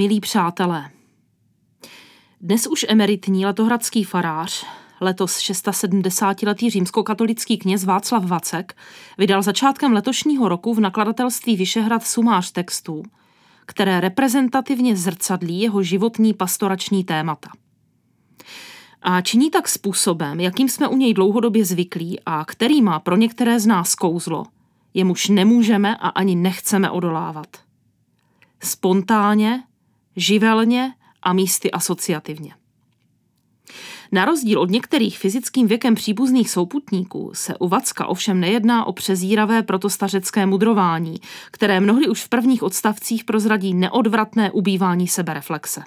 Milí přátelé, dnes už emeritní letohradský farář, letos 670-letý římskokatolický kněz Václav Vacek, vydal začátkem letošního roku v nakladatelství Vyšehrad sumář textů, které reprezentativně zrcadlí jeho životní pastorační témata. A činí tak způsobem, jakým jsme u něj dlouhodobě zvyklí a který má pro některé z nás kouzlo, jemuž nemůžeme a ani nechceme odolávat. Spontánně, živelně a místy asociativně. Na rozdíl od některých fyzickým věkem příbuzných souputníků se u Vacka ovšem nejedná o přezíravé protostařecké mudrování, které mnohdy už v prvních odstavcích prozradí neodvratné ubývání sebereflexe.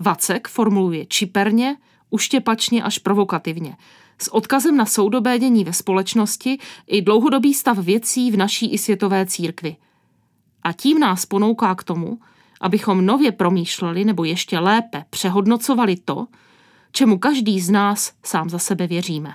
Vacek formuluje čiperně, uštěpačně až provokativně, s odkazem na soudobé dění ve společnosti i dlouhodobý stav věcí v naší i světové církvi. A tím nás ponouká k tomu, abychom nově promýšleli nebo ještě lépe přehodnocovali to, čemu každý z nás sám za sebe věříme.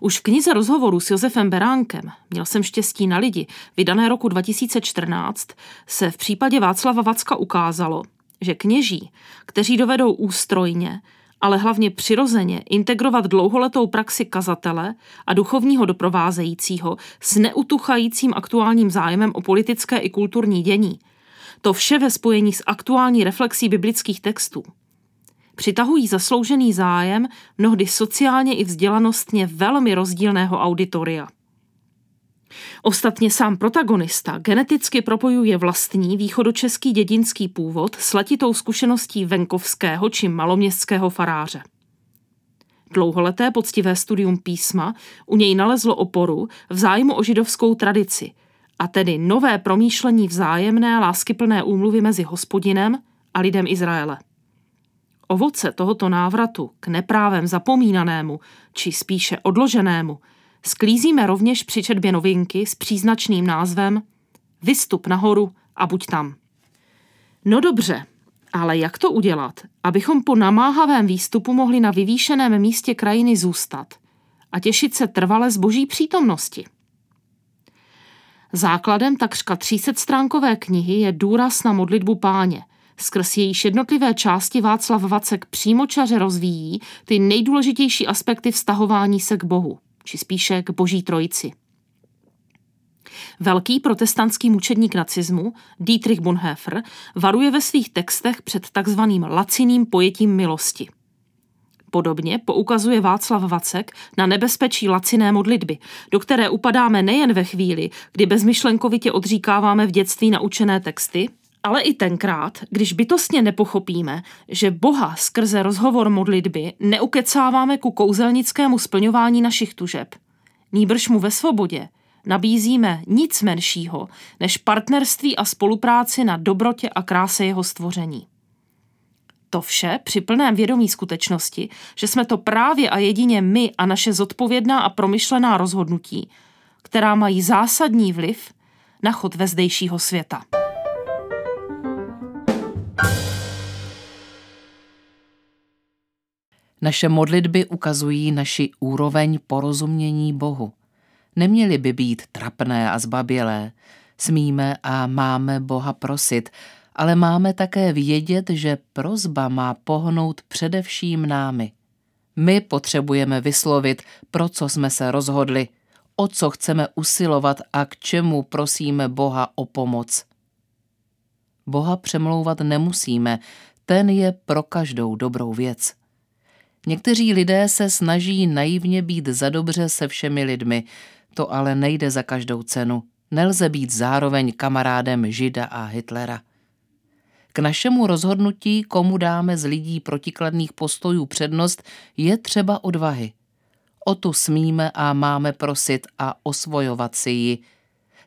Už v knize rozhovoru s Josefem Beránkem Měl jsem štěstí na lidi, vydané roku 2014, se v případě Václava Vacka ukázalo, že kněží, kteří dovedou ústrojně, ale hlavně přirozeně integrovat dlouholetou praxi kazatele a duchovního doprovázejícího s neutuchajícím aktuálním zájmem o politické i kulturní dění. To vše ve spojení s aktuální reflexí biblických textů. Přitahují zasloužený zájem mnohdy sociálně i vzdělanostně velmi rozdílného auditoria. Ostatně sám protagonista geneticky propojuje vlastní východočeský dědinský původ s letitou zkušeností venkovského či maloměstského faráře. Dlouholeté poctivé studium písma u něj nalezlo oporu v zájmu o židovskou tradici, a tedy nové promýšlení vzájemné láskyplné úmluvy mezi hospodinem a lidem Izraele. Ovoce tohoto návratu k neprávem zapomínanému, či spíše odloženému, sklízíme rovněž při četbě novinky s příznačným názvem Vystup nahoru a buď tam. No dobře, ale jak to udělat, abychom po namáhavém výstupu mohli na vyvýšeném místě krajiny zůstat a těšit se trvale z boží přítomnosti? Základem takřka 300 stránkové knihy je důraz na modlitbu páně, skrz jejíž jednotlivé části Václav Vacek přímočaře rozvíjí ty nejdůležitější aspekty vztahování se k Bohu či spíše k boží trojici. Velký protestantský mučedník nacismu Dietrich Bonhoeffer varuje ve svých textech před takzvaným laciným pojetím milosti. Podobně poukazuje Václav Vacek na nebezpečí laciné modlitby, do které upadáme nejen ve chvíli, kdy bezmyšlenkovitě odříkáváme v dětství naučené texty, ale i tenkrát, když bytostně nepochopíme, že Boha skrze rozhovor modlitby neukecáváme ku kouzelnickému splňování našich tužeb, nýbrž mu ve svobodě nabízíme nic menšího než partnerství a spolupráci na dobrotě a kráse jeho stvoření. To vše při plném vědomí skutečnosti, že jsme to právě a jedině my a naše zodpovědná a promyšlená rozhodnutí, která mají zásadní vliv na chod vezdejšího světa. Naše modlitby ukazují naši úroveň porozumění Bohu. Neměly by být trapné a zbabělé. Smíme a máme Boha prosit, ale máme také vědět, že prozba má pohnout především námi. My potřebujeme vyslovit, pro co jsme se rozhodli, o co chceme usilovat a k čemu prosíme Boha o pomoc. Boha přemlouvat nemusíme, ten je pro každou dobrou věc. Někteří lidé se snaží naivně být za dobře se všemi lidmi, to ale nejde za každou cenu. Nelze být zároveň kamarádem Žida a Hitlera. K našemu rozhodnutí, komu dáme z lidí protikladných postojů přednost, je třeba odvahy. O tu smíme a máme prosit a osvojovat si ji,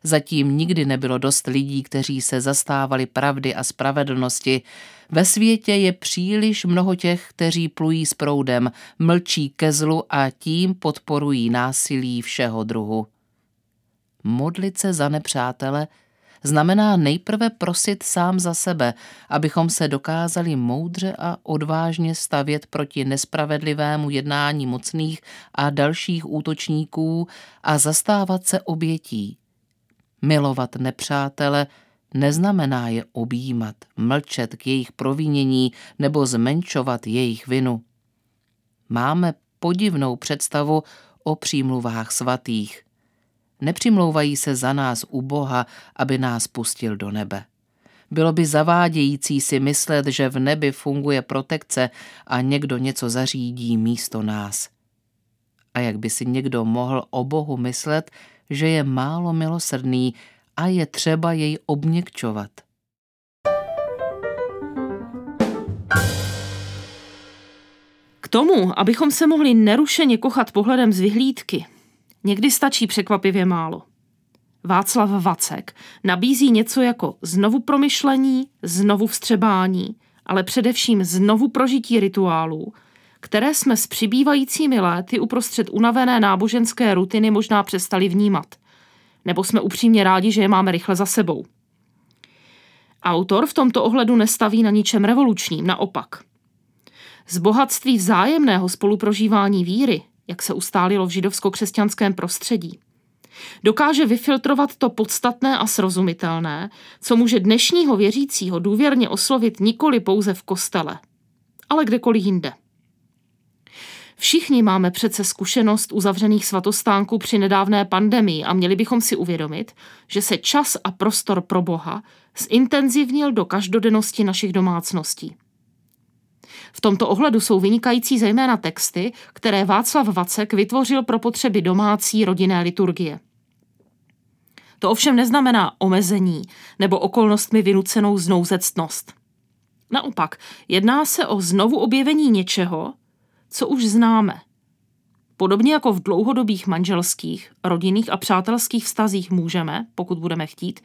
Zatím nikdy nebylo dost lidí, kteří se zastávali pravdy a spravedlnosti. Ve světě je příliš mnoho těch, kteří plují s proudem, mlčí ke zlu a tím podporují násilí všeho druhu. Modlit se za nepřátele znamená nejprve prosit sám za sebe, abychom se dokázali moudře a odvážně stavět proti nespravedlivému jednání mocných a dalších útočníků a zastávat se obětí milovat nepřátele, neznamená je objímat, mlčet k jejich provinění nebo zmenšovat jejich vinu. Máme podivnou představu o přímluvách svatých. Nepřimlouvají se za nás u Boha, aby nás pustil do nebe. Bylo by zavádějící si myslet, že v nebi funguje protekce a někdo něco zařídí místo nás. A jak by si někdo mohl o Bohu myslet, že je málo milosrdný a je třeba jej obměkčovat. K tomu, abychom se mohli nerušeně kochat pohledem z vyhlídky, někdy stačí překvapivě málo. Václav Vacek nabízí něco jako znovu promyšlení, znovu vstřebání, ale především znovu prožití rituálů, které jsme s přibývajícími léty uprostřed unavené náboženské rutiny možná přestali vnímat. Nebo jsme upřímně rádi, že je máme rychle za sebou. Autor v tomto ohledu nestaví na ničem revolučním, naopak. Z bohatství vzájemného spoluprožívání víry, jak se ustálilo v židovsko-křesťanském prostředí, dokáže vyfiltrovat to podstatné a srozumitelné, co může dnešního věřícího důvěrně oslovit nikoli pouze v kostele, ale kdekoliv jinde. Všichni máme přece zkušenost uzavřených svatostánků při nedávné pandemii a měli bychom si uvědomit, že se čas a prostor pro Boha zintenzivnil do každodennosti našich domácností. V tomto ohledu jsou vynikající zejména texty, které Václav Vacek vytvořil pro potřeby domácí rodinné liturgie. To ovšem neznamená omezení nebo okolnostmi vynucenou znouzectnost. Naopak, jedná se o znovu objevení něčeho, co už známe. Podobně jako v dlouhodobých manželských, rodinných a přátelských vztazích můžeme, pokud budeme chtít,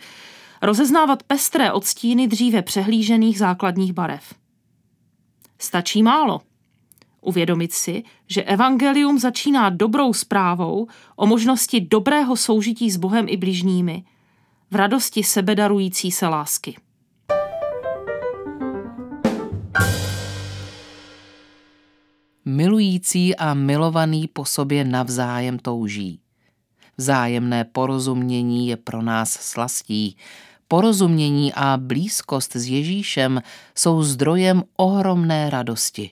rozeznávat pestré odstíny dříve přehlížených základních barev. Stačí málo. Uvědomit si, že evangelium začíná dobrou zprávou o možnosti dobrého soužití s Bohem i bližními, v radosti sebedarující se lásky. Milující a milovaný po sobě navzájem touží. Vzájemné porozumění je pro nás slastí. Porozumění a blízkost s Ježíšem jsou zdrojem ohromné radosti.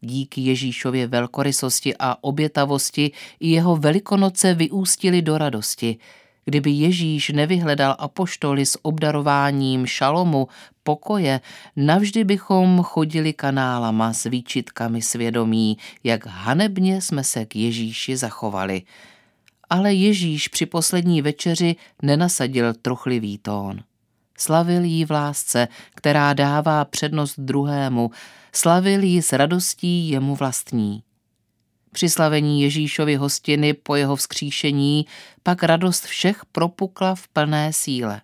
Díky Ježíšově velkorysosti a obětavosti i jeho velikonoce vyústily do radosti – Kdyby Ježíš nevyhledal apoštoly s obdarováním šalomu, pokoje, navždy bychom chodili kanálama s výčitkami svědomí, jak hanebně jsme se k Ježíši zachovali. Ale Ježíš při poslední večeři nenasadil truchlivý tón. Slavil jí v lásce, která dává přednost druhému, slavil jí s radostí jemu vlastní. Při slavení Ježíšovy hostiny po jeho vzkříšení pak radost všech propukla v plné síle.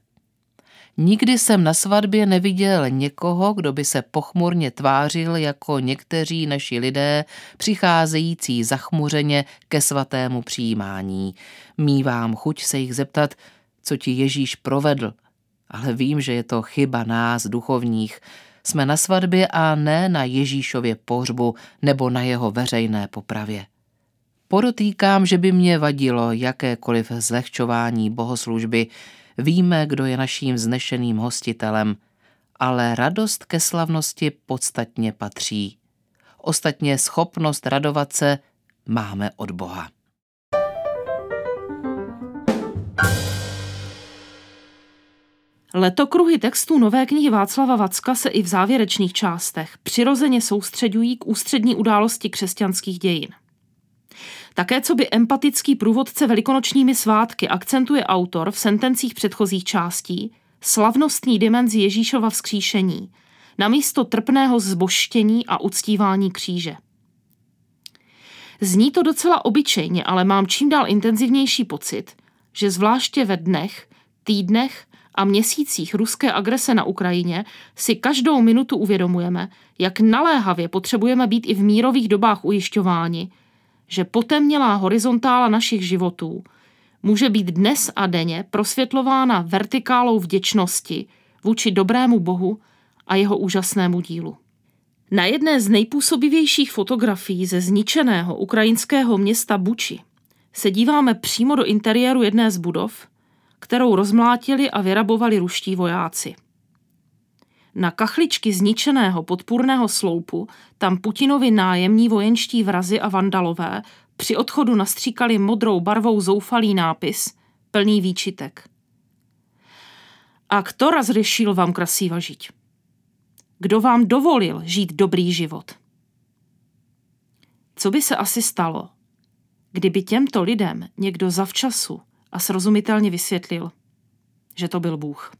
Nikdy jsem na svatbě neviděl někoho, kdo by se pochmurně tvářil jako někteří naši lidé přicházející zachmuřeně ke svatému přijímání. Mívám chuť se jich zeptat, co ti Ježíš provedl, ale vím, že je to chyba nás, duchovních, jsme na svatbě a ne na Ježíšově pohřbu nebo na jeho veřejné popravě. Podotýkám, že by mě vadilo jakékoliv zlehčování bohoslužby, víme, kdo je naším vznešeným hostitelem, ale radost ke slavnosti podstatně patří. Ostatně schopnost radovat se máme od Boha. Letokruhy textů nové knihy Václava Vacka se i v závěrečných částech přirozeně soustředují k ústřední události křesťanských dějin. Také co by empatický průvodce velikonočními svátky akcentuje autor v sentencích předchozích částí slavnostní dimenzi Ježíšova vzkříšení, namísto trpného zboštění a uctívání kříže. Zní to docela obyčejně, ale mám čím dál intenzivnější pocit, že zvláště ve dnech, týdnech a měsících ruské agrese na Ukrajině si každou minutu uvědomujeme, jak naléhavě potřebujeme být i v mírových dobách ujišťováni, že potemnělá horizontála našich životů může být dnes a denně prosvětlována vertikálou vděčnosti vůči dobrému Bohu a jeho úžasnému dílu. Na jedné z nejpůsobivějších fotografií ze zničeného ukrajinského města Buči se díváme přímo do interiéru jedné z budov, kterou rozmlátili a vyrabovali ruští vojáci. Na kachličky zničeného podpůrného sloupu tam Putinovi nájemní vojenští vrazy a vandalové při odchodu nastříkali modrou barvou zoufalý nápis, plný výčitek. A kto razřešil vám krasíva žiť? Kdo vám dovolil žít dobrý život? Co by se asi stalo, kdyby těmto lidem někdo zavčasu a srozumitelně vysvětlil, že to byl Bůh?